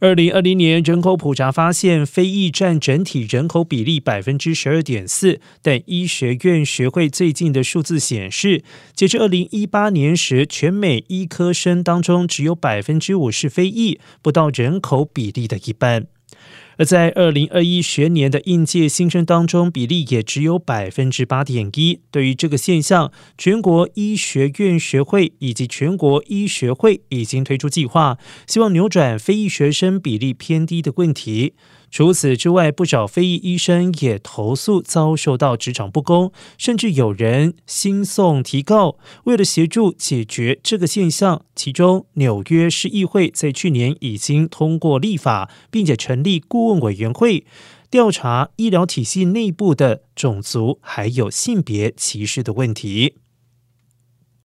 二零二零年人口普查发现，非裔占整体人口比例百分之十二点四，但医学院学会最近的数字显示，截至二零一八年时，全美医科生当中只有百分之五是非裔，不到人口比例的一半。而在二零二一学年的应届新生当中，比例也只有百分之八点一。对于这个现象，全国医学院学会以及全国医学会已经推出计划，希望扭转非裔学生比例偏低的问题。除此之外，不少非裔医生也投诉遭受到职场不公，甚至有人新送提告。为了协助解决这个现象，其中纽约市议会在去年已经通过立法，并且成立顾问委员会，调查医疗体系内部的种族还有性别歧视的问题。